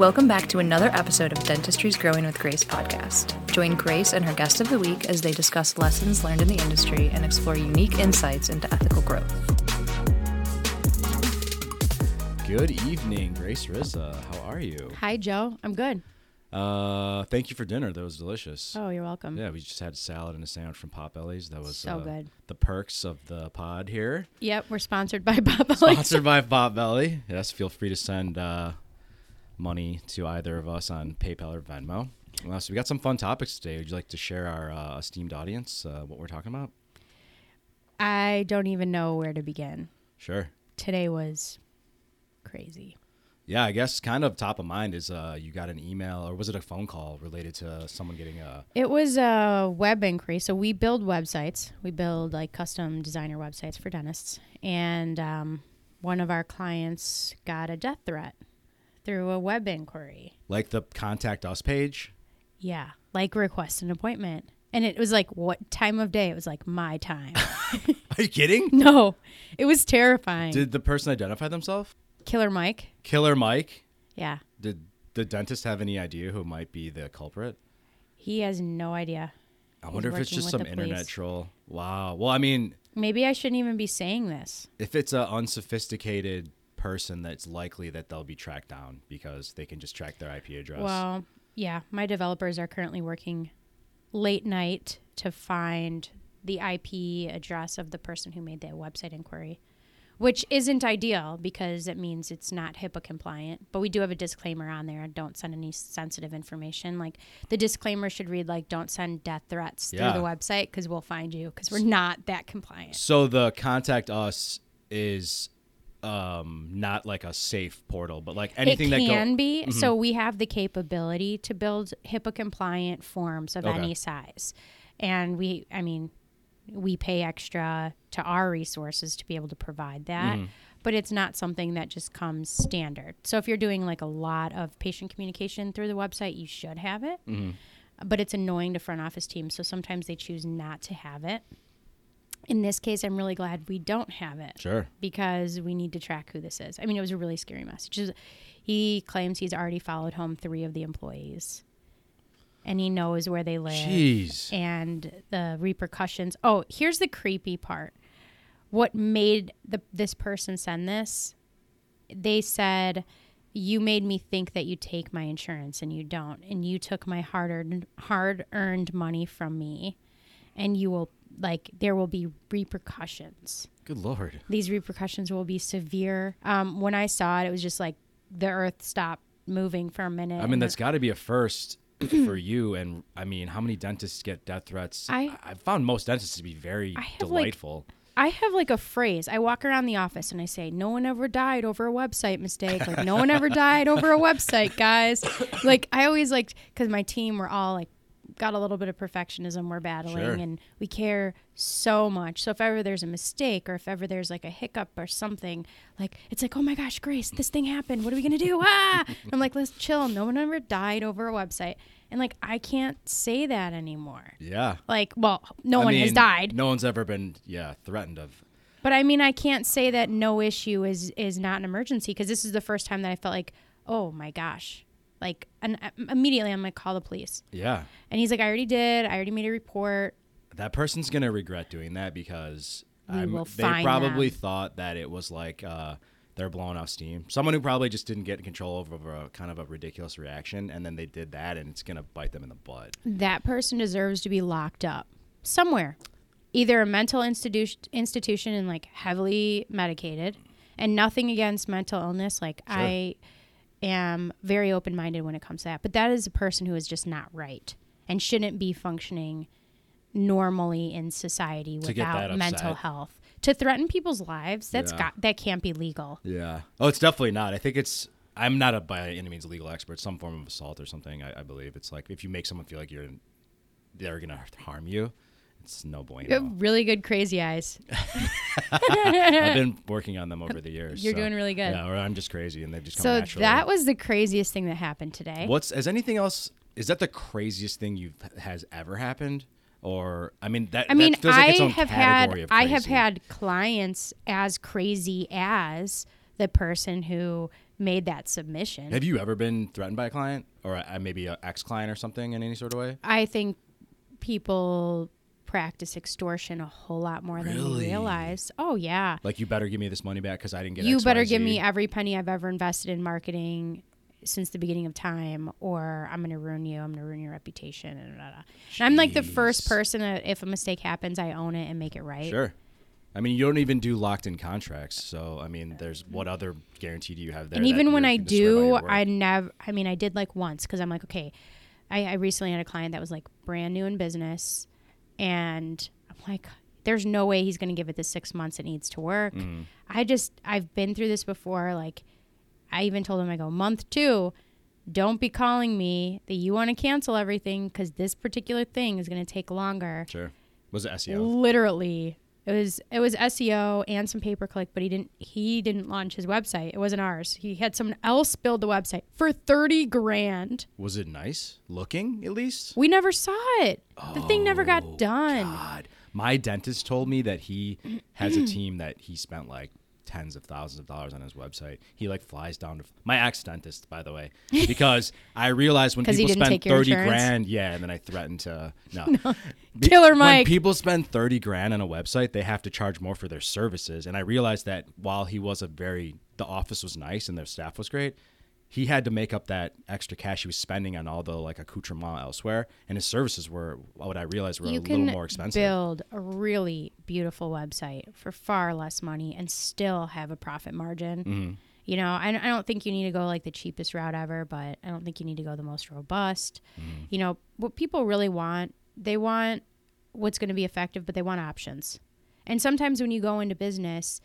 Welcome back to another episode of Dentistry's Growing with Grace podcast. Join Grace and her guest of the week as they discuss lessons learned in the industry and explore unique insights into ethical growth. Good evening, Grace Rizza. How are you? Hi, Joe. I'm good. Uh, thank you for dinner. That was delicious. Oh, you're welcome. Yeah, we just had a salad and a sandwich from Potbelly's. That was So uh, good. The perks of the pod here. Yep, we're sponsored by Bob Sponsored by Potbelly. Yes, feel free to send uh, money to either of us on PayPal or Venmo. Uh, so we got some fun topics today. Would you like to share our uh, esteemed audience uh, what we're talking about? I don't even know where to begin. Sure. Today was crazy. Yeah, I guess kind of top of mind is uh, you got an email or was it a phone call related to someone getting a It was a web inquiry. So we build websites. We build like custom designer websites for dentists. And um, one of our clients got a death threat through a web inquiry. like the contact us page? Yeah, like request an appointment. And it was like, what time of day? It was like my time. Are you kidding? no, it was terrifying. Did the person identify themselves? Killer Mike. Killer Mike? Yeah. Did the dentist have any idea who might be the culprit? He has no idea. I He's wonder if it's just some internet troll. Wow. Well, I mean, Maybe I shouldn't even be saying this. if it's an unsophisticated person, that's likely that they'll be tracked down because they can just track their IP address. Well, yeah, my developers are currently working late night to find the IP address of the person who made the website inquiry, which isn't ideal because it means it's not HIPAA compliant. But we do have a disclaimer on there don't send any sensitive information. Like the disclaimer should read like don't send death threats Yeah. through the website because we'll find you because we're not that compliant. So the contact us is um not like a safe portal, but like anything it that can go- be. So we have the capability to build HIPAA compliant forms of Okay. any size, and we, I mean, we pay extra to our resources to be able to provide that. Mm-hmm. But it's not something that just comes standard. So if you're doing like a lot of patient communication through the website, you should have it. Mm-hmm. But it's annoying to front office teams, so sometimes they choose not to have it. In this case, I'm really glad we don't have it Sure. because we need to track who this is. I mean, it was a really scary message. He claims he's already followed home three of the employees, and he knows where they live Jeez. and the repercussions. Oh, here's the creepy part. What made the this person send this? They said, "You made me think that you take my insurance, and you don't, and you took my hard earned hard earned money from me, and you will like there will be repercussions." Good lord. these repercussions will be severe. Um, when I saw it, it was just like the earth stopped moving for a minute. I mean, that's got to be a first for you. And I mean, how many dentists get death threats? I- I found most dentists to be very have, like, delightful. I have like a phrase. I walk around the office and I say, "No one ever died over a website mistake. Like no one ever died over a website, guys." Like I always like because my team we're all like got a little bit of perfectionism we're battling Sure. and we care so much. So if ever there's a mistake or if ever there's like a hiccup or something, like it's like, "Oh my gosh, Grace, this thing happened. What are we gonna do?" Ah! I'm like, "Let's chill. No one ever died over a website." And like I can't say that anymore. yeah. Like, well, no I one has died. No one's ever been, yeah, threatened of. But I mean, I can't say that no issue is is not an emergency because this is the first time that I felt like, oh my gosh, like, and immediately I'm gonna call the police. Yeah. And he's like, I already did. I already made a report. That person's gonna regret doing that because they probably them. thought that it was like uh, they're blowing off steam. Someone who probably just didn't get control over a kind of a ridiculous reaction, and then they did that, and it's gonna bite them in the butt. That person deserves to be locked up somewhere, either a mental institution institution and like heavily medicated. And nothing against mental illness. Like I am very open minded when it comes to that. But that is a person who is just not right and shouldn't be functioning normally in society To get that without mental health. To threaten people's lives, that's Yeah. got that can't be legal. Yeah. Oh, it's definitely not. I think it's. I'm not a by any means legal expert. Some form of assault or something. I, I believe it's like if you make someone feel like you're, they're gonna harm you. It's no You have really good crazy eyes. I've been working on them over the years. You're so- doing really good. Yeah, or I'm just crazy, and they've just come So naturally. that was the craziest thing that happened today. What's has anything else? Is that the craziest thing you've has ever happened? Or I mean that. I mean, that like I own have had I have had clients as crazy as the person who made that submission. Have you ever been threatened by a client or uh, maybe an ex client or something in any sort of way? I think people practice extortion a whole lot more than Really? they realize. Oh yeah. Like, you better give me this money back because I didn't get you X, better Y, give me every penny I've ever invested in marketing since the beginning of time, or I'm going to ruin you. I'm going to ruin your reputation. And, da, da. and I'm like the first person. To, if a mistake happens, I own it and make it right. Sure. I mean, you don't even do locked in contracts. So, I mean, there's what mm-hmm. other guarantee do you have there? and even when I gonna swear by your do. I never. I mean, I did like once because I'm like, okay. I, I recently had a client that was like brand new in business, and I'm like, there's no way he's going to give it the six months it needs to work. Mm-hmm. I just I've been through this before. Like, I even told him, I go month two. Don't be calling me that you want to cancel everything because this particular thing is going to take longer. Sure. Was it SEO? Literally, it was it was SEO and some pay per click, but he didn't he didn't launch his website. It wasn't ours. He had someone else build the website for thirty grand. Was it nice looking at least? We never saw it. the thing never Oh, got done. God. My dentist told me that he has a team that he spent like tens of thousands of dollars on his website. He like flies down to my ex dentist, by the way, because I realized when people spend thirty insurance? grand, yeah, and then I threatened to no. Be- Killer When people spend thirty grand on a website, they have to charge more for their services, and I realized that while he was a very, the office was nice and their staff was great. He had to make up that extra cash he was spending on all the like accoutrement elsewhere, and his services were what I realized were you a little more expensive. build a really beautiful website for far less money and still have a profit margin. Mm-hmm. You know, I, I don't think you need to go like the cheapest route ever, but I don't think you need to go the most robust. Mm-hmm. You know, what people really want, they want what's going to be effective, but they want options. And sometimes when you go into business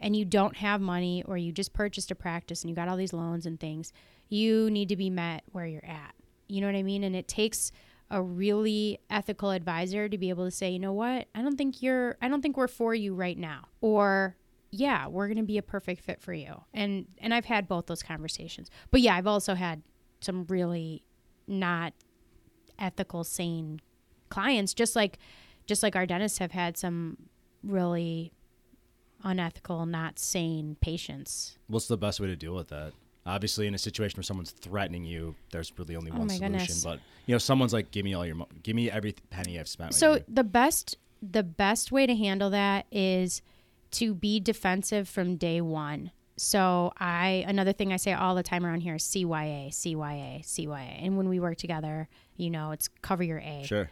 and you don't have money or you just purchased a practice and you got all these loans and things, you need to be met where you're at. You know what I mean? And it takes a really ethical advisor to be able to say, you know what? I don't think you're I don't think we're for you right now. Or yeah, we're going to be a perfect fit for you. And and I've had both those conversations. But yeah, I've also had some really not ethical sane clients just like just like our dentists have had some really unethical not sane patients What's the best way to deal with that? Obviously, in a situation where someone's threatening you, there's really only oh one Oh solution. goodness. But you know, someone's like, "Give me all your, mo- give me every penny I've spent." so the best the best way to handle that is to be defensive from day one so i another thing i say all the time around here is cya cya cya and when we work together you know it's cover your a sure,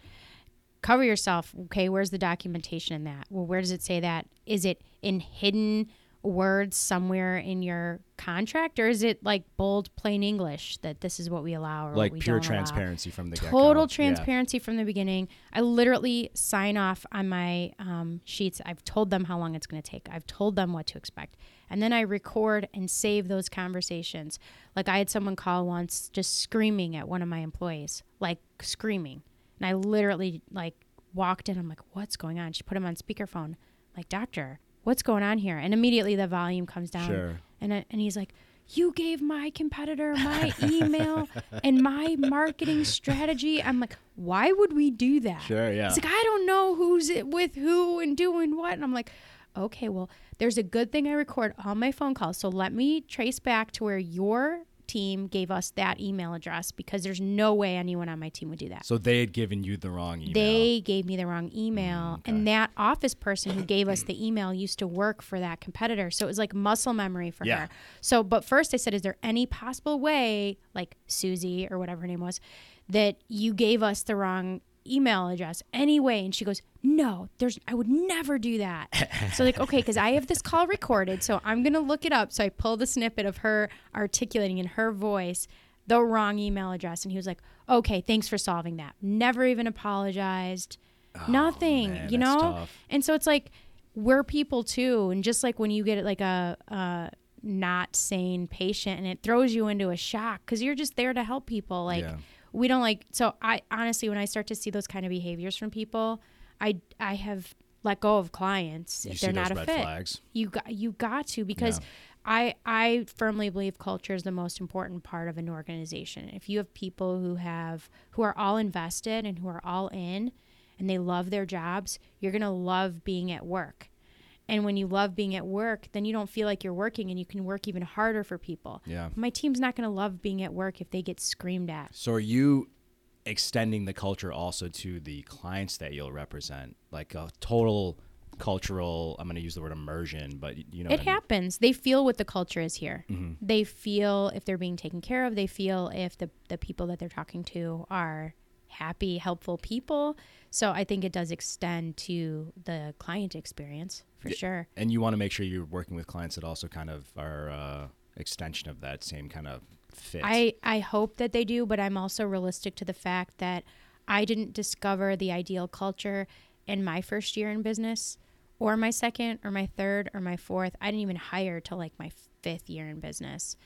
cover yourself. Okay, where's the documentation in that? Well, where does it say that? Is it in hidden words somewhere in your contract, or is it like bold, plain English that this is what we allow or what like we pure don't allow? transparency from the get-go. Total Yeah. transparency from the beginning. I literally sign off on my um, sheets. I've told them how long it's going to take. I've told them what to expect. And then I record and save those conversations. Like I had someone call once just screaming at one of my employees, like screaming. And I literally like walked in. I'm like, what's going on? She put him on speakerphone. I'm like, doctor, what's going on here? And immediately the volume comes down. Sure. And, I, and he's like, you gave my competitor my email and my marketing strategy. I'm like, why would we do that? Sure, yeah. He's like, I don't know who's it with who and doing what. And I'm like, okay, well, there's a good thing I record all my phone calls. So let me trace back to where your team gave us that email address because there's no way anyone on my team would do that. So they had given you the wrong email. They gave me the wrong email, Mm, okay. and that office person who gave us the email used to work for that competitor. So it was like muscle memory for Yeah. her. So, but first I said, Is there any possible way, like Susie or whatever her name was, that you gave us the wrong email address anyway? And she goes, No, there's, I would never do that. so, like, okay, because I have this call recorded, so I'm going to look it up. So I pull the snippet of her articulating in her voice the wrong email address. And he was like, okay, thanks for solving that. Never even apologized. Oh, Nothing, Oh, man, you know? tough. And so it's like, we're people too. And just like when you get like a, a not sane patient and it throws you into a shock because you're just there to help people. Like, Yeah. We don't like, so I honestly, when I start to see those kind of behaviors from people, I, I have let go of clients You if see they're those not a red fit flags. you got you got to because Yeah. I I firmly believe culture is the most important part of an organization. If you have people who have who are all invested and who are all in and they love their jobs, you're going to love being at work. And when you love being at work, then you don't feel like you're working and you can work even harder for people. Yeah. My team's not going to love being at work if they get screamed at. So are you extending the culture also to the clients that you'll represent, like a total cultural? I'm going to use the word immersion, but you know, It what I mean. happens. They feel what the culture is here. Mm-hmm. They feel if they're being taken care of. They feel if the, the people that they're talking to are happy, helpful people. So I think it does extend to the client experience for sure. and you want to make sure you're working with clients that also kind of are uh, extension of that same kind of fit. I, I hope that they do, but I'm also realistic to the fact that I didn't discover the ideal culture in my first year in business or my second or my third or my fourth. I didn't even hire till like my fifth year in business,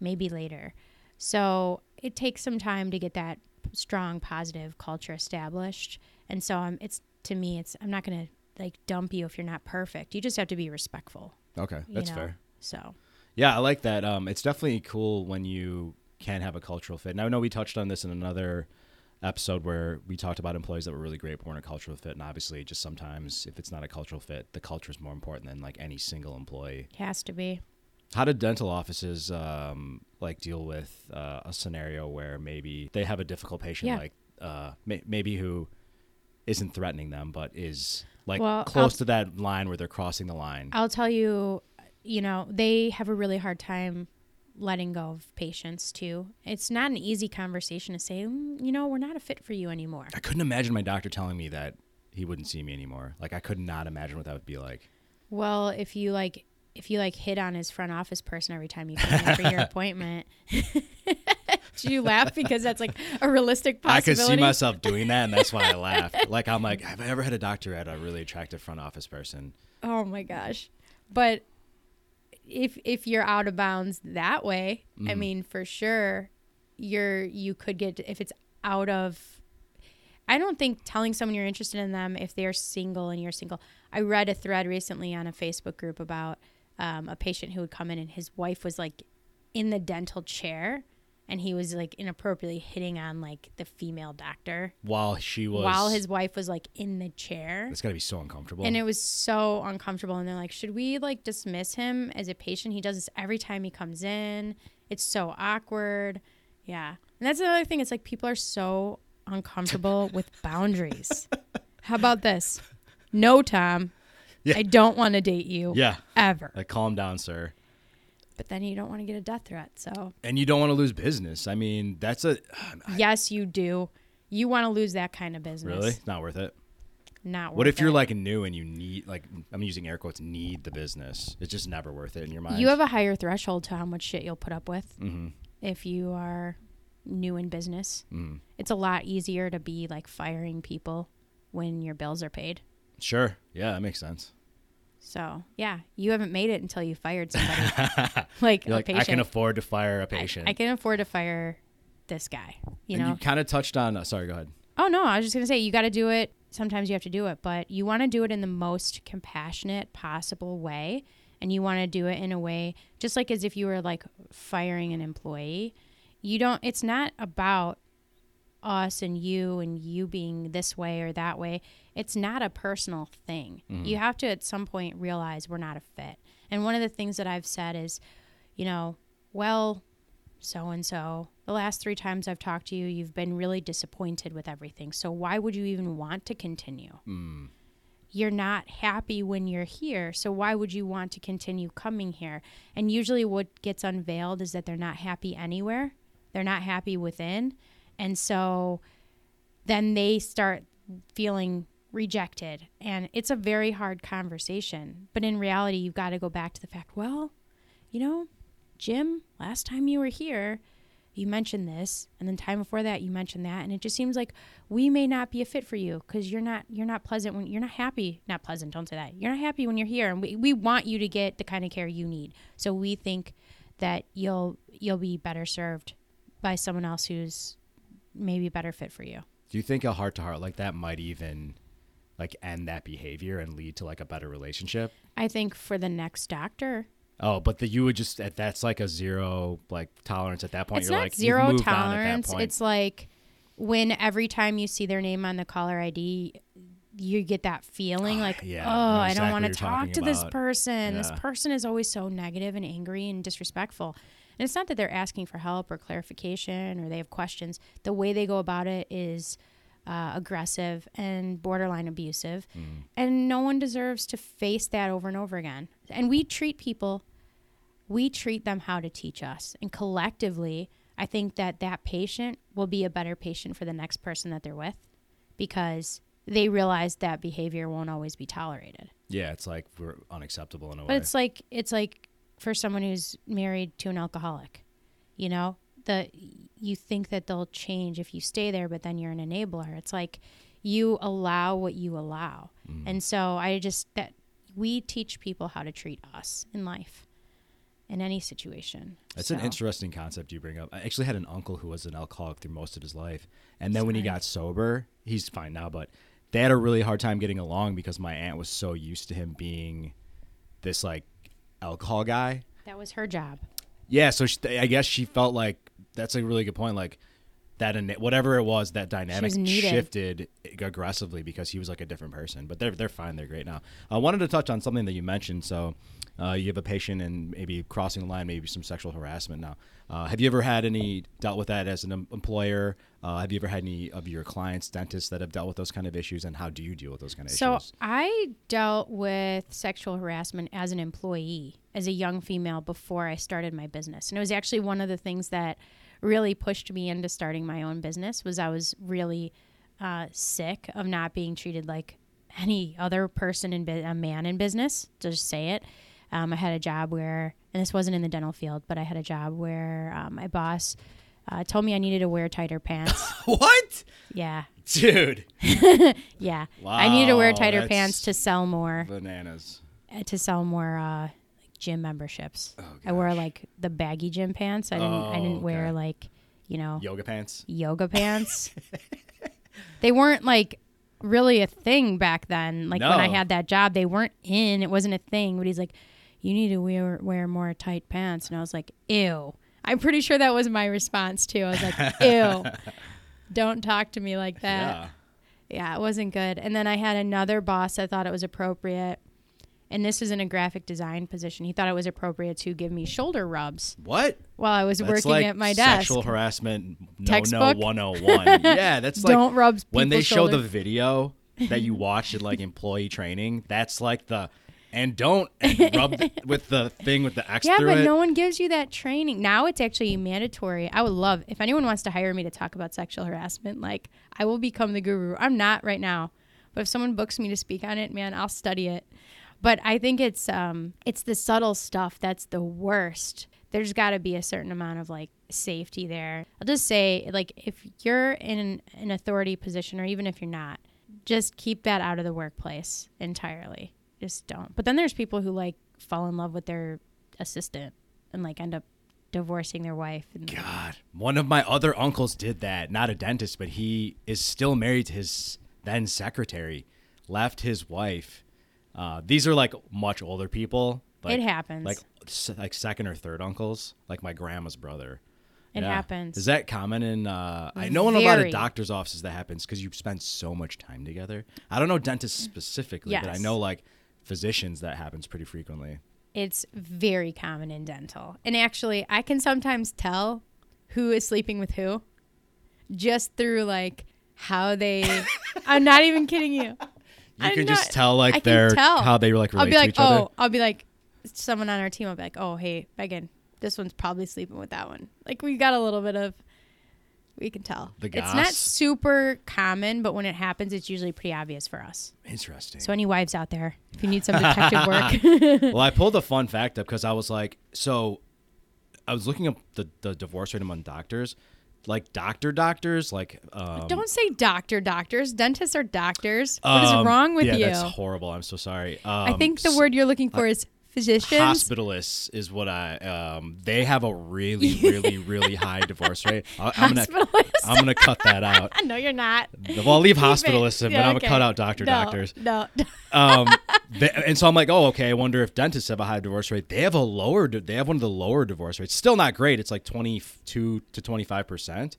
maybe later. So it takes some time to get that strong positive culture established. And so I'm it's to me it's I'm not going to like dump you if you're not perfect. You just have to be respectful. okay, that's know? fair. So Yeah, I like that. Um, it's definitely cool when you can have a cultural fit. Now, I know we touched on this in another episode where we talked about employees that were really great but weren't a cultural fit, and obviously, just sometimes if it's not a cultural fit, the culture is more important than like any single employee. it has to be. How do dental offices um, like deal with uh, a scenario where maybe they have a difficult patient, Yeah. like uh, may- maybe who isn't threatening them, but is like Well, close I'll- to that line where they're crossing the line? I'll tell you, you know, they have a really hard time letting go of patients too. It's not an easy conversation to say, "Mm, you know, we're not a fit for you anymore. I couldn't imagine my doctor telling me that he wouldn't see me anymore. Like I could not imagine what that would be like. Well, if you like, if you like hit on his front office person every time you come in for your appointment, do you laugh because that's like a realistic possibility? I could see myself doing that, and that's why I laughed. Like I'm like, have I ever had a doctor at a really attractive front office person? Oh my gosh. But if if you're out of bounds that way, I Mm-hmm. mean for sure you're you could get if it's out of I don't think telling someone you're interested in them if they're single and you're single. I read a thread recently on a Facebook group about um, a patient who would come in and his wife was like in the dental chair and he was like inappropriately hitting on like the female doctor While she was, while his wife was like in the chair. it's got to be so uncomfortable. And it was so uncomfortable. And they're like, should we like dismiss him as a patient? He does this every time he comes in. It's so awkward. Yeah. And that's another thing. It's like people are so uncomfortable with boundaries. How about this? No, Tom. Yeah. I don't want to date you yeah, ever. like calm down, sir. But then you don't want to get a death threat. So, And you don't want to lose business. I mean, that's a yes, you do. You want to lose that kind of business. really it's not worth it. Not worth What if you're like new and you need like I'm using air quotes need the business? It's just never worth it in your mind. You have a higher threshold to how much shit you'll put up with Mhm. if you are new in business. Mhm. It's a lot easier to be like firing people when your bills are paid. Sure. Yeah, that makes sense. So yeah, you haven't made it until you fired somebody. like a like, I can afford to fire a patient. I, can afford to fire this guy. You and know. you kind of touched on. Uh, sorry, go ahead. oh no, I was just gonna say you got to do it. Sometimes you have to do it, but you want to do it in the most compassionate possible way, and you want to do it in a way just like as if you were like firing an employee. You don't. It's not about us and you and you being this way or that way. It's not a personal thing. You mm-hmm. have to at some point realize we're not a fit. And one of the things that I've said is, you know, well, so and so, the last three times I've talked to you, you've been really disappointed with everything. So why would you even want to continue? Mm. You're not happy when you're here. So why would you want to continue coming here? And usually what gets unveiled is that they're not happy anywhere. They're not happy within. And so then they start feeling rejected. And it's a very hard conversation. But in reality, you've got to go back to the fact, well, you know, Jim, last time you were here, you mentioned this, and then time before that you mentioned that, and it just seems like we may not be a fit for you because you're not you're not pleasant when you're not happy. Not pleasant. Don't say that. You're not happy when you're here, and we, we want you to get the kind of care you need. So we think that you'll you'll be better served by someone else who's maybe a better fit for you. Do you think a heart to heart like that might even like end that behavior and lead to like a better relationship? I think for the next doctor, Oh, but the you would just at that's like a zero like tolerance at that point. it's You're not like zero moved on at that tolerance. It's like when every time you see their name on the caller ID, you get that feeling ah, like, yeah, oh, I I don't want to talk to this person. This person is always so negative and angry and disrespectful. And it's not that they're asking for help or clarification or they have questions. The way they go about it is uh, aggressive and borderline abusive. Mm. And no one deserves to face that over and over again. And we treat people, we treat them how to teach us. And collectively, I think that that patient will be a better patient for the next person that they're with because they realize that behavior won't always be tolerated. Yeah, it's like we're unacceptable in a But way. But it's like it's like for someone who's married to an alcoholic, you know, the you think that they'll change if you stay there, but then you're an enabler. It's like you allow what you allow, Mm. and so I just that we teach people how to treat us in life, in any situation. That's So, an interesting concept you bring up. I actually had an uncle who was an alcoholic through most of his life, and then when he got sober, he's fine now. But they had a really hard time getting along because my aunt was so used to him being this like alcohol guy. That was her job. Yeah, so she, I guess she felt like that's a really good point. Like that, whatever it was, that dynamic shifted aggressively because he was like a different person. But they're they're fine. They're great now. I wanted to touch on something that you mentioned. So uh, you have a patient and maybe crossing the line, maybe some sexual harassment. Now, uh, have you ever had any dealt with that as an em- employer? Uh, have you ever had any of your clients, dentists, that have dealt with those kind of issues? And how do you deal with those kind of So issues? So I dealt with sexual harassment as an employee, as a young female before I started my business. And it was actually one of the things that really pushed me into starting my own business was I was really uh, sick of not being treated like any other person in bu- a man in business. To just say it, um, I had a job where, and this wasn't in the dental field, but I had a job where um, my boss uh, told me I needed to wear tighter pants. what, yeah, dude? yeah. I needed to wear tighter pants to sell more Bananas. uh, to sell more uh, gym memberships. Oh, I wore like the baggy gym pants. I didn't. I Oh, didn't wear okay. like you know Yoga pants. yoga pants. they weren't like really a thing back then. Like when I had that job, they weren't in. It wasn't a thing. But he's like, "You need to wear wear more tight pants," and I was like, "Ew." I'm pretty sure that was my response too. I was like, "Ew." Don't talk to me like that. Yeah. Yeah, it wasn't good. And then I had another boss that thought it was appropriate, and this is in a graphic design position. He thought it was appropriate to give me shoulder rubs What? while I was That's working like at my desk. Sexual harassment, no, Textbook? no, 101. yeah, that's like Don't rub when they show the video that you watch at like employee training. That's like the and don't rub th- with the thing with the X Yeah, but it. no one gives you that training. Now it's actually mandatory. I would love if anyone wants to hire me to talk about sexual harassment, like I will become the guru. I'm not right now. But if someone books me to speak on it, man, I'll study it. But I think it's um it's the subtle stuff that's the worst. There's got to be a certain amount of like safety there. I'll just say like if you're in an, an authority position or even if you're not, just keep that out of the workplace entirely. Just don't. But then there's people who like fall in love with their assistant and like end up divorcing their wife and God, one of my other uncles did that. Not a dentist, but he is still married to his then secretary. Left his wife. Uh, these are like much older people. Like, it happens. Like like second or third uncles, like my grandma's brother. It happens. Is that common in? Uh, I know in a lot of doctors' offices that happens because you spend so much time together. I don't know dentists specifically, but I know like physicians that happens pretty frequently. it's very common in dental. And actually, I can sometimes tell who is sleeping with who just through like how they I'm not even kidding you. You I'm can just tell like their tell. how they like relate I'll be to like, each other. "Oh, I'll be like someone on our team will be like, "Oh, hey, Megan, this one's probably sleeping with that one." Like we got a little bit of we can tell. The it's not super common, but when it happens, it's usually pretty obvious for us. Interesting. So any wives out there, if you need some detective work, well, I pulled a fun fact up because I was like, so I was looking up the, the divorce rate among doctors, like doctor doctors, like um, Don't say doctor doctors. Dentists are doctors. What is um, wrong with yeah, you? that's horrible. I'm so sorry. Um, I think the s- word you're looking for is physicians. hospitalists is what I um they have a really really really high divorce rate. I, I'm gonna I'm gonna cut that out. no, you're not. Well, I'll leave hospitalists, in, but Yeah, I'm okay. gonna cut out doctor No, doctors. No. Um, they, and so I'm like, oh, okay. I wonder if dentists have a high divorce rate. They have a lower. They have one of the lower divorce rates. Still not great. It's like 22 to 25 percent.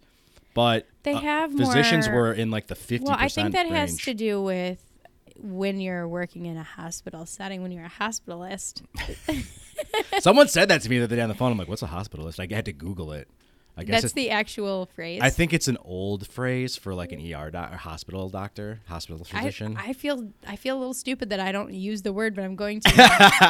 But They uh, have physicians more- were in like the 50. well, I think that has to do with when you're working in a hospital setting, when you're a hospitalist. Someone said that to me the other day on the phone. I'm like, "What's a hospitalist?" I had to Google it. I guess That's the actual phrase. I think it's an old phrase for like an ER doc, or hospital doctor, hospital I, physician. I feel I feel a little stupid that I don't use the word, but I'm going to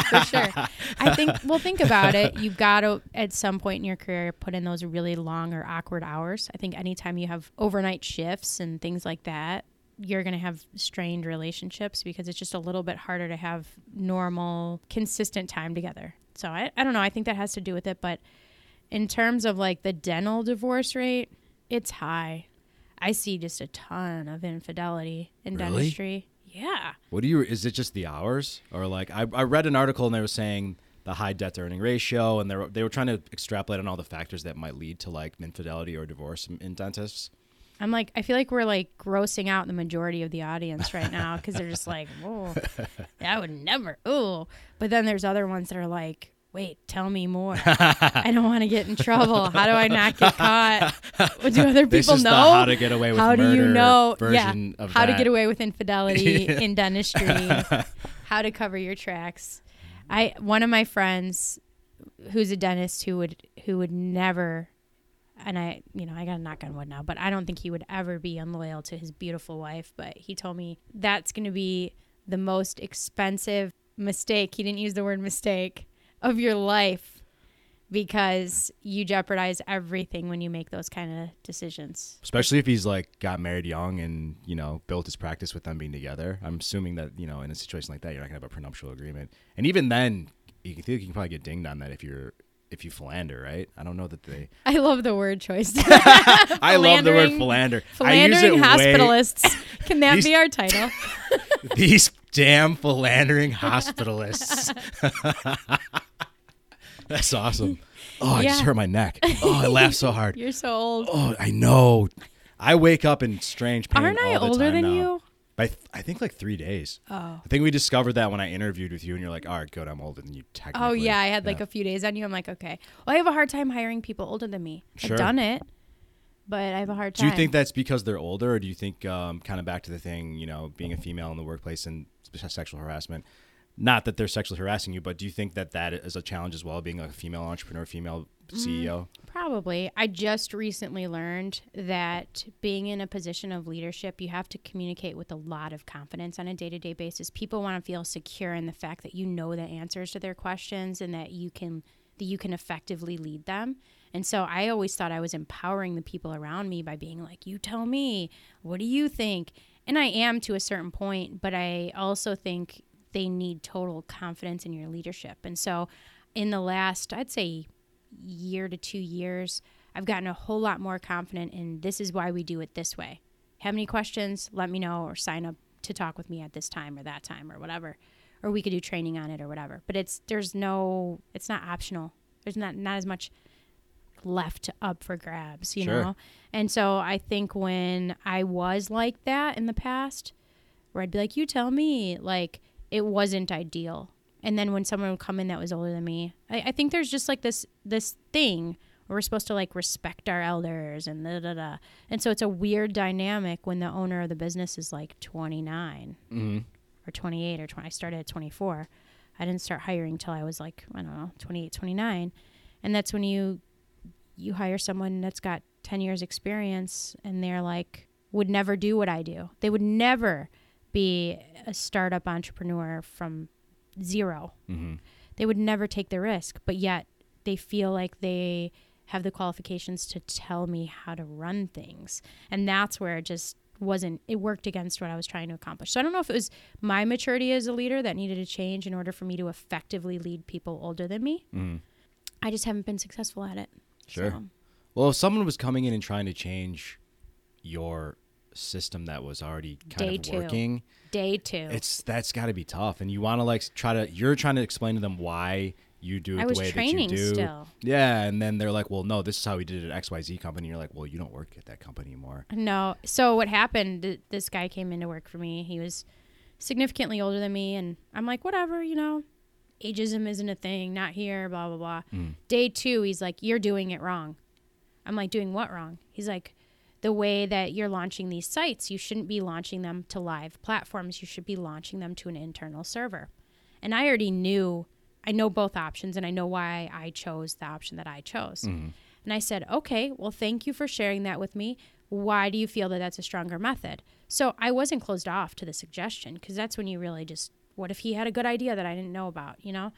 for sure. I think well, think about it. You've got to at some point in your career put in those really long or awkward hours. I think anytime you have overnight shifts and things like that, you're going to have strained relationships because it's just a little bit harder to have normal, consistent time together. So I, I don't know. I think that has to do with it, but in terms of like the dental divorce rate, it's high. I see just a ton of infidelity in Really? dentistry. Yeah. What do you? Is it just the hours, or like I, I read an article and they were saying the high debt to earning ratio, and they were they were trying to extrapolate on all the factors that might lead to like infidelity or divorce in, in dentists. I'm like, I feel like we're like grossing out the majority of the audience right now because they're just like, oh, I would never. oh. But then there's other ones that are like, wait, tell me more. I don't want to get in trouble. How do I not get caught? What do other people This is the know? how to get away with how do you know? Yeah, version of how to get away with infidelity in dentistry, how to cover your tracks. I one of my friends, who's a dentist, who would who would never, and I you know I got to knock on wood now, but I don't think he would ever be unloyal to his beautiful wife. But he told me that's going to be the most expensive mistake. He didn't use the word mistake of your life because you jeopardize everything when you make those kind of decisions. Especially if he's like got married young and you know built his practice with them being together. I'm assuming that you know in a situation like that you're not gonna have a prenuptial agreement, and even then you can you can probably get dinged on that if you're if you philander, right? I don't know that they. I love the word choice. I love the word philander. I use it Philandering way. hospitalists. Can that These- be our title? These damn philandering hospitalists. That's awesome. Oh, I just hurt my neck. Oh, I laughed so hard. You're so old. Oh, I know. I wake up in strange pain. Aren't I older than now. you? By th- I think like three days. Oh. I think we discovered that when I interviewed with you, and you're like, "All right, good, I'm older than you." Technically. Oh yeah, I had like a few days on you. I'm like, okay. Well, I have a hard time hiring people older than me. Sure. I've done it, but I have a hard time. Do you think that's because they're older, or do you think, um, kind of back to the thing, you know, being a female in the workplace and sexual harassment? Not that they're sexually harassing you, but do you think that that is a challenge as well, being a female entrepreneur, female mm, CEO? Probably. I just recently learned that being in a position of leadership, you have to communicate with a lot of confidence on a day to day basis. People want to feel secure in the fact that you know the answers to their questions and that you can that you can effectively lead them. And so I always thought I was empowering the people around me by being like, "You tell me, what do you think?" And I am to a certain point, but I also think they need total confidence in your leadership. And so in the last, I'd say year to two years, I've gotten a whole lot more confident in this is why we do it this way. Have any questions? Let me know or sign up to talk with me at this time or that time or whatever. Or we could do training on it or whatever. But it's there's no it's not optional. There's not not as much left up for grabs, you Sure. know? And so I think when I was like that in the past, where I'd be like, you tell me, like it wasn't ideal. And then when someone would come in that was older than me, I, I think there's just like this this thing where we're supposed to like respect our elders and da da da. And so it's a weird dynamic when the owner of the business is like 29 Mm-hmm. or 28 or 20. I started at 24. I didn't start hiring till I was like, I don't know, 28, 29. And that's when you you hire someone that's got 10 years experience and they're like would never do what I do. They would never be a startup entrepreneur from 0 Mm-hmm. They would never take the risk, but yet they feel like they have the qualifications to tell me how to run things. And that's where it just wasn't it worked against what I was trying to accomplish. So I don't know if it was my maturity as a leader that needed to change in order for me to effectively lead people older than me. Mhm. I just haven't been successful at it. Sure. So, Well, if someone was coming in and trying to change your system that was already kind Day of two. working, day 2. it's that's got to be tough. And you want to like try to you're trying to explain to them why you do it I the was way training that you do. still. Yeah, and then they're like, "Well, no, this is how we did it at XYZ company." You're like, "Well, you don't work at that company anymore." No. So what happened? th- This guy came in to work for me. He was significantly older than me, and I'm like, whatever, you know, ageism isn't a thing. Not here. Blah blah blah. Mm. Day two, he's like, you're doing it wrong. I'm like, doing what wrong? He's like, the way that you're launching these sites, you shouldn't be launching them to live platforms. You should be launching them to an internal server. And I already knew, I know both options and I know why I chose the option that I chose. Mm-hmm. And I said, okay, well, thank you for sharing that with me. Why do you feel that that's a stronger method? So I wasn't closed off to the suggestion because that's when you really just, what if he had a good idea that I didn't know about, you know?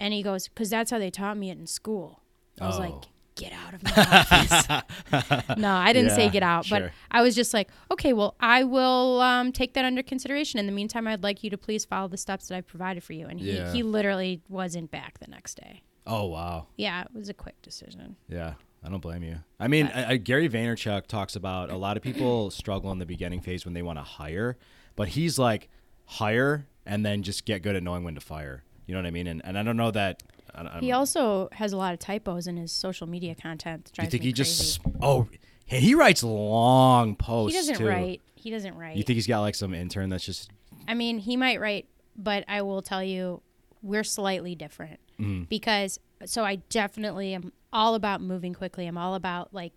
And he goes, because that's how they taught me it in school. I was Oh. like, get out of my office. no, I didn't say get out, but sure. I was just like, okay, well, I will um, take that under consideration. In the meantime, I'd like you to please follow the steps that I've provided for you. And he, Yeah. he literally wasn't back the next day. Oh wow. Yeah, it was a quick decision. Yeah, I don't blame you. I mean, I, I, Gary Vaynerchuk talks about a lot of people struggle in the beginning phase when they want to hire, but he's like hire and then just get good at knowing when to fire. You know what I mean? And and I don't know that. I, don't- He also has a lot of typos in his social media content. do you think he crazy. just oh and he writes long posts. he doesn't too. write. He doesn't write. You think he's got like some intern that's just I mean, he might write, but I will tell you, we're slightly different mm-hmm. because. So I definitely am all about moving quickly. I'm all about like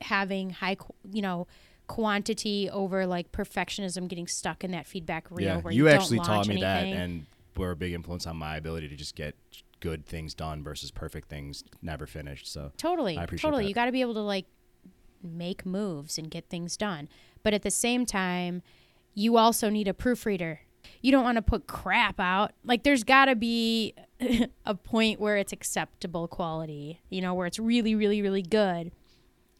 having high, you know, quantity over like perfectionism, getting stuck in that feedback reel yeah? where You you, actually taught me that, and were a big influence on my ability to just get good things done versus perfect things never finished. So Totally. I appreciate totally. that. You got to be able to like make moves and get things done. But at the same time, you also need a proofreader. You don't want to put crap out. Like there's got to be a point where it's acceptable quality, you know, where it's really really really good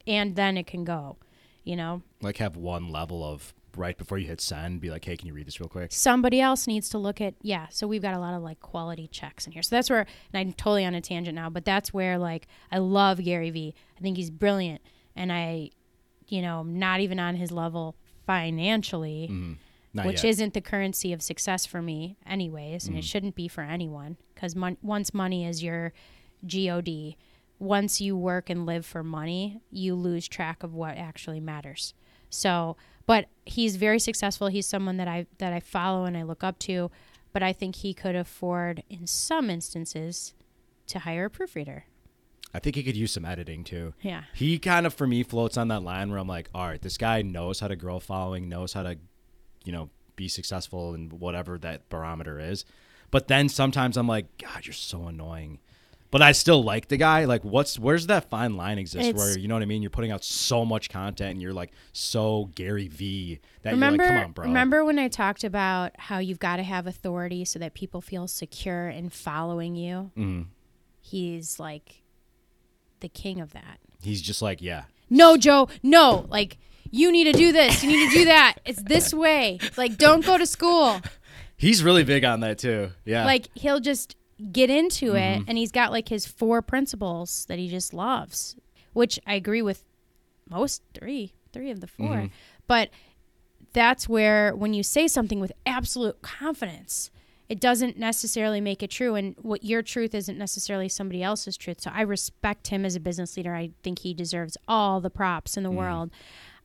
and then it can go, you know. like have one level of right before you hit send, be like, hey, can you read this real quick? somebody else needs to look at yeah so we've got a lot of like quality checks in here. So that's where and i'm totally on a tangent now but that's where like i love gary vee. I think he's brilliant and i you know i'm not even on his level financially mm-hmm. Not which yet. isn't the currency of success for me anyways and it mm. shouldn't be for anyone because mon- once money is your god once you work and live for money you lose track of what actually matters so but he's very successful he's someone that i that i follow and i look up to but i think he could afford in some instances to hire a proofreader I think he could use some editing too. yeah He kind of, for me, floats on that line where I'm like, all right, this guy knows how to grow following, knows how to, you know, be successful in whatever that barometer is. But then sometimes I'm like, God, you're so annoying. But I still like the guy. Like, what's where's that fine line exist It's- where you know what I mean? You're putting out so much content and you're like so Gary Vee that remember you're like, come on, bro. remember when i talked about how you've got to have authority so that people feel secure in following you Mhm. he's like the king of that He's just like, yeah, no joe no like you need to do this you need to do that it's this way like don't go to school he's really big on that too. Yeah, like he'll just get into Mm-hmm. it and he's got like his four principles that he just loves which i agree with most three three of the 4 Mm-hmm. but that's where when you say something with absolute confidence it doesn't necessarily make it true and what your truth isn't necessarily somebody else's truth so i respect him as a business leader i think he deserves all the props in the Mm-hmm. world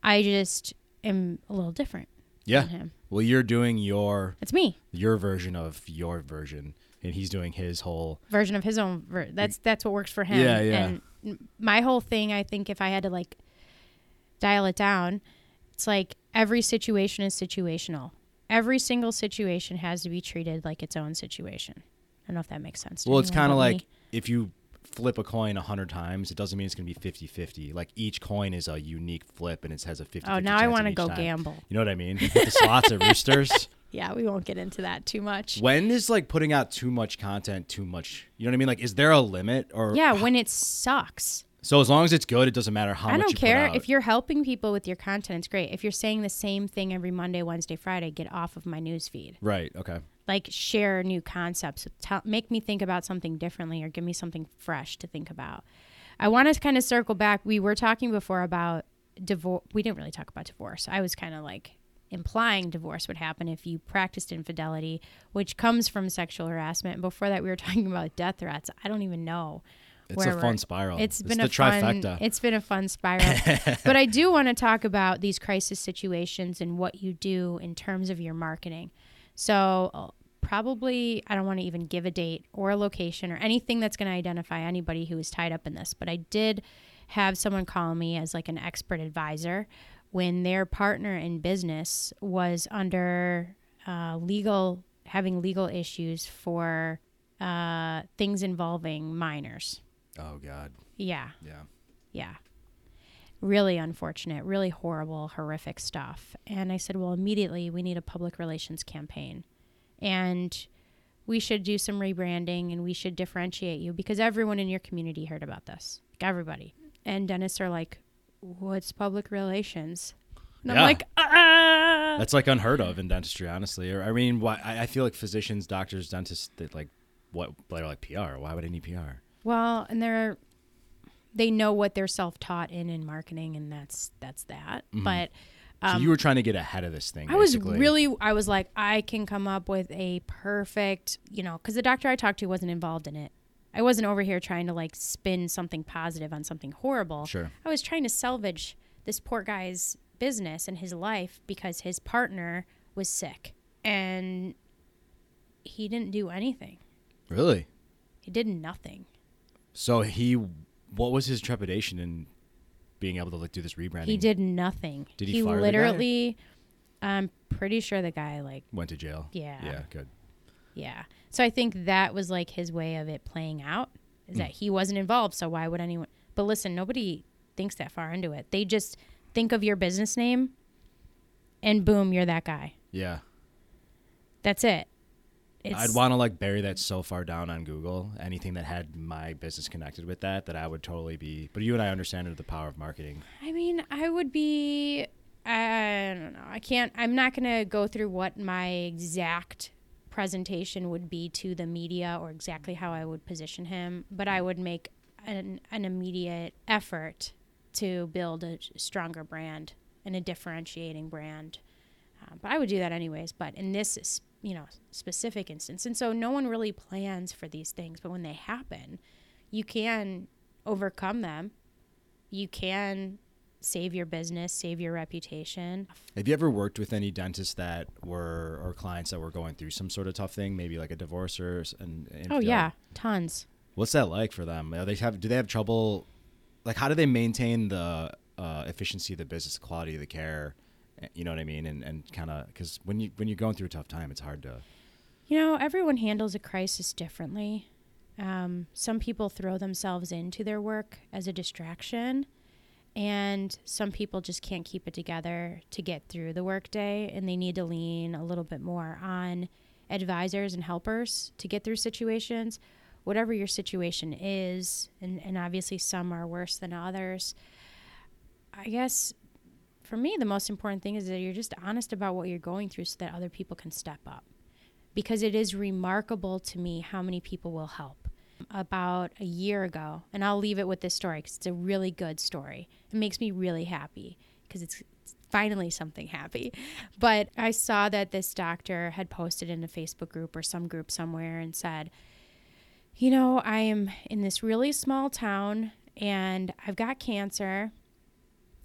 i just am a little different yeah. than him Well, you're doing your it's me your version of your version, and he's doing his whole. version of his own ver- that's that's what works for him Yeah, yeah. and my whole thing i think if i had to like dial it down it's like every situation is situational every single situation has to be treated like its own situation i don't know if that makes sense Well, it's kind of like me. if you flip a coin a hundred times, it doesn't mean it's going to be 50-50. Like each coin is a unique flip, and it has a 50 oh now i want to go gamble You know what I mean? The slots at Roosters. yeah we won't get into that too much When is like putting out too much content too much? You know what I mean? Like, is there a limit or? yeah when it sucks So as long as it's good, it doesn't matter how I much don't you care if you're helping people with your content. It's great. If you're saying the same thing every Monday, Wednesday, Friday, get off of my news feed. right. Okay. Like share new concepts. Tell, make me think about something differently or give me something fresh to think about. I want to kind of circle back. We were talking before about divorce we didn't really talk about divorce. I was kind of like implying divorce would happen if you practiced infidelity which comes from sexual harassment. And before that we were talking about death threats. I don't even know It's a fun spiral. it's It's been a fun trifecta. it's been a fun spiral. But i do want to talk about these crisis situations and what you do in terms of your marketing. So probably i don't want to even give a date or a location or anything that's going to identify anybody who is tied up in this but i did have someone call me as like an expert advisor when their partner in business was under uh, legal having legal issues for uh, things involving minors. Oh God. Yeah, Yeah. yeah. Really unfortunate, really horrible, horrific stuff. And I said, well, immediately we need a public relations campaign. And we should do some rebranding and we should differentiate you because everyone in your community heard about this. Like everybody. And dentists are like, what's public relations? And Yeah. I'm like, ah. That's like unheard of in dentistry, honestly. Or I mean, why? I I feel like physicians, doctors, dentists, they like what? They're like PR. Why would I need PR? Well, and they're they know what they're self-taught in in marketing and that's that's that. But so you were trying to get ahead of this thing. Um, I was really, I was like, I can come up with a perfect, you know, because the doctor I talked to wasn't involved in it. I wasn't over here trying to like spin something positive on something horrible. Sure. I was trying to salvage this poor guy's business and his life because his partner was sick and he didn't do anything. really. He did nothing. So he, what was his trepidation in being able to like do this rebranding? He did nothing. Did he fire the guy? literally, I'm pretty sure the guy like Went to jail. Yeah. Yeah. Good. Yeah. So I think that was like his way of it playing out is hmm. that he wasn't involved. So why would anyone? But listen, nobody thinks that far into it. They just think of your business name and boom, you're that guy. Yeah. That's it. I'd want to like bury that so far down on Google. Anything that had my business connected with that, that I would totally be. But you and I understand the power of marketing. I mean, I would be. I don't know. I can't. I'm not going to go through what my exact presentation would be to the media or exactly how I would position him, but I would make an, an immediate effort to build a stronger brand and a differentiating brand. Uh, but I would do that anyways. But in this, you know, specific instance, and so no one really plans for these things, but when they happen, you can overcome them. You can save your business, save your reputation. Have you ever worked with any dentists that were or clients that were going through some sort of tough thing, maybe like a divorce or and Oh yeah, tons. What's that like for them? Are they have do they have trouble? Like, how do they maintain the uh, efficiency of the business, quality of the care? You know what I mean? And and kind of because when you when you're going through a tough time, it's hard to. You know, everyone handles a crisis differently. Um, some people throw themselves into their work as a distraction, and some people just can't keep it together to get through the workday, and they need to lean a little bit more on advisors and helpers to get through situations. Whatever your situation is, and, and obviously some are worse than others. I guess for me, the most important thing is that you're just honest about what you're going through so that other people can step up because it is remarkable to me how many people will help. About a year ago, and I'll leave it with this story because it's a really good story. It makes me really happy because it's, finally something happy. But I saw that this doctor had posted in a Facebook group or some group somewhere and said, You know, I am in this really small town and I've got cancer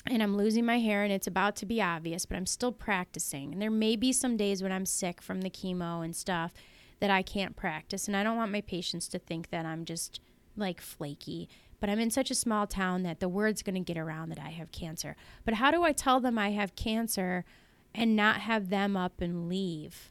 and I'm losing my hair and it's about to be obvious, but I'm still practicing. And there may be some days when I'm sick from the chemo and stuff that I can't practice. And I don't want my patients to think that I'm just like flaky. But I'm in such a small town that the word's going to get around that I have cancer. But how do I tell them I have cancer and not have them up and leave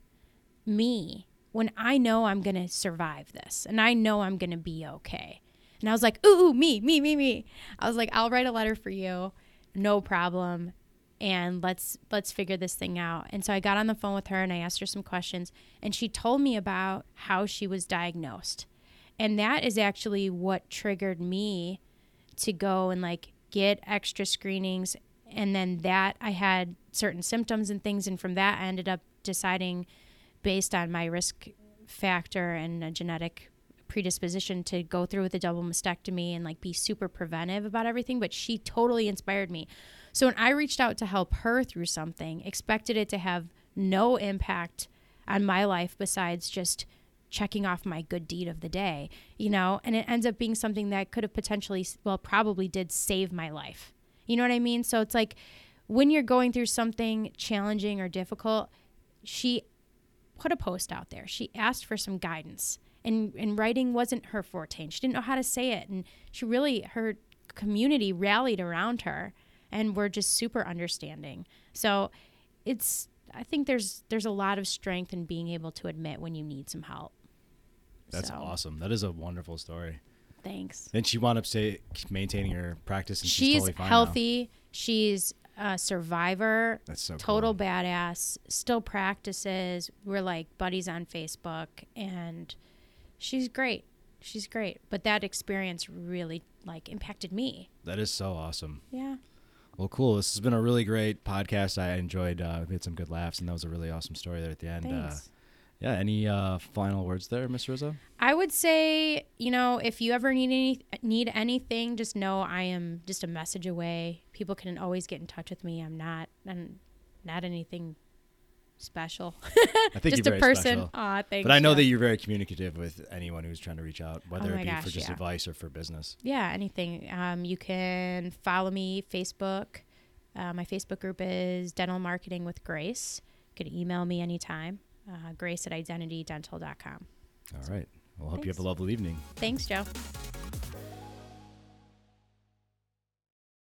me when I know I'm going to survive this and I know I'm going to be okay? And I was like, ooh, ooh, me, me, me, me. I was like, I'll write a letter for you no problem and let's let's figure this thing out. And so i got on the phone with her and i asked her some questions and she told me about how she was diagnosed. And that is actually what triggered me to go and like get extra screenings. And then that i had certain symptoms and things and from that i ended up deciding based on my risk factor and a genetic predisposition to go through with a double mastectomy and like be super preventive about everything but she totally inspired me. So when i reached out to help her through something expected it to have no impact on my life besides just checking off my good deed of the day you know? And it ends up being something that could have potentially well probably did save my life. You know what i mean? So it's like when you're going through something challenging or difficult she put a post out there. She asked for some guidance and and writing wasn't her forte and she didn't know how to say it and she really her community rallied around her and were just super understanding. So it's I think there's there's a lot of strength in being able to admit when you need some help. That's So, awesome. That is a wonderful story. Thanks. And she wound up say maintaining her practice, and she's, She's totally fine now. healthy. She's a survivor. That's so total cool. badass. Still practices. We're like buddies on Facebook, and she's great. She's great. But that experience really like impacted me. That is so awesome. Yeah. Well, cool. This has been a really great podcast. I enjoyed. Uh, we had some good laughs, and that was a really awesome story there at the end. Uh, yeah. Any uh, final words there, Miss Rizzo? I would say, you know, if you ever need any need anything, just know I am just a message away. People can always get in touch with me. I'm not and not anything special. I think just a person. Aw, thanks. But I know Joe. that you're very communicative with anyone who's trying to reach out, whether Oh it be gosh, for just yeah. advice or for business. Yeah, anything. Um, you can follow me Facebook. Uh, my Facebook group is Dental Marketing with Grace. You can email me anytime. Uh, grace at identitydental.com. All right. Well, hope you have a lovely evening. Thanks, Joe.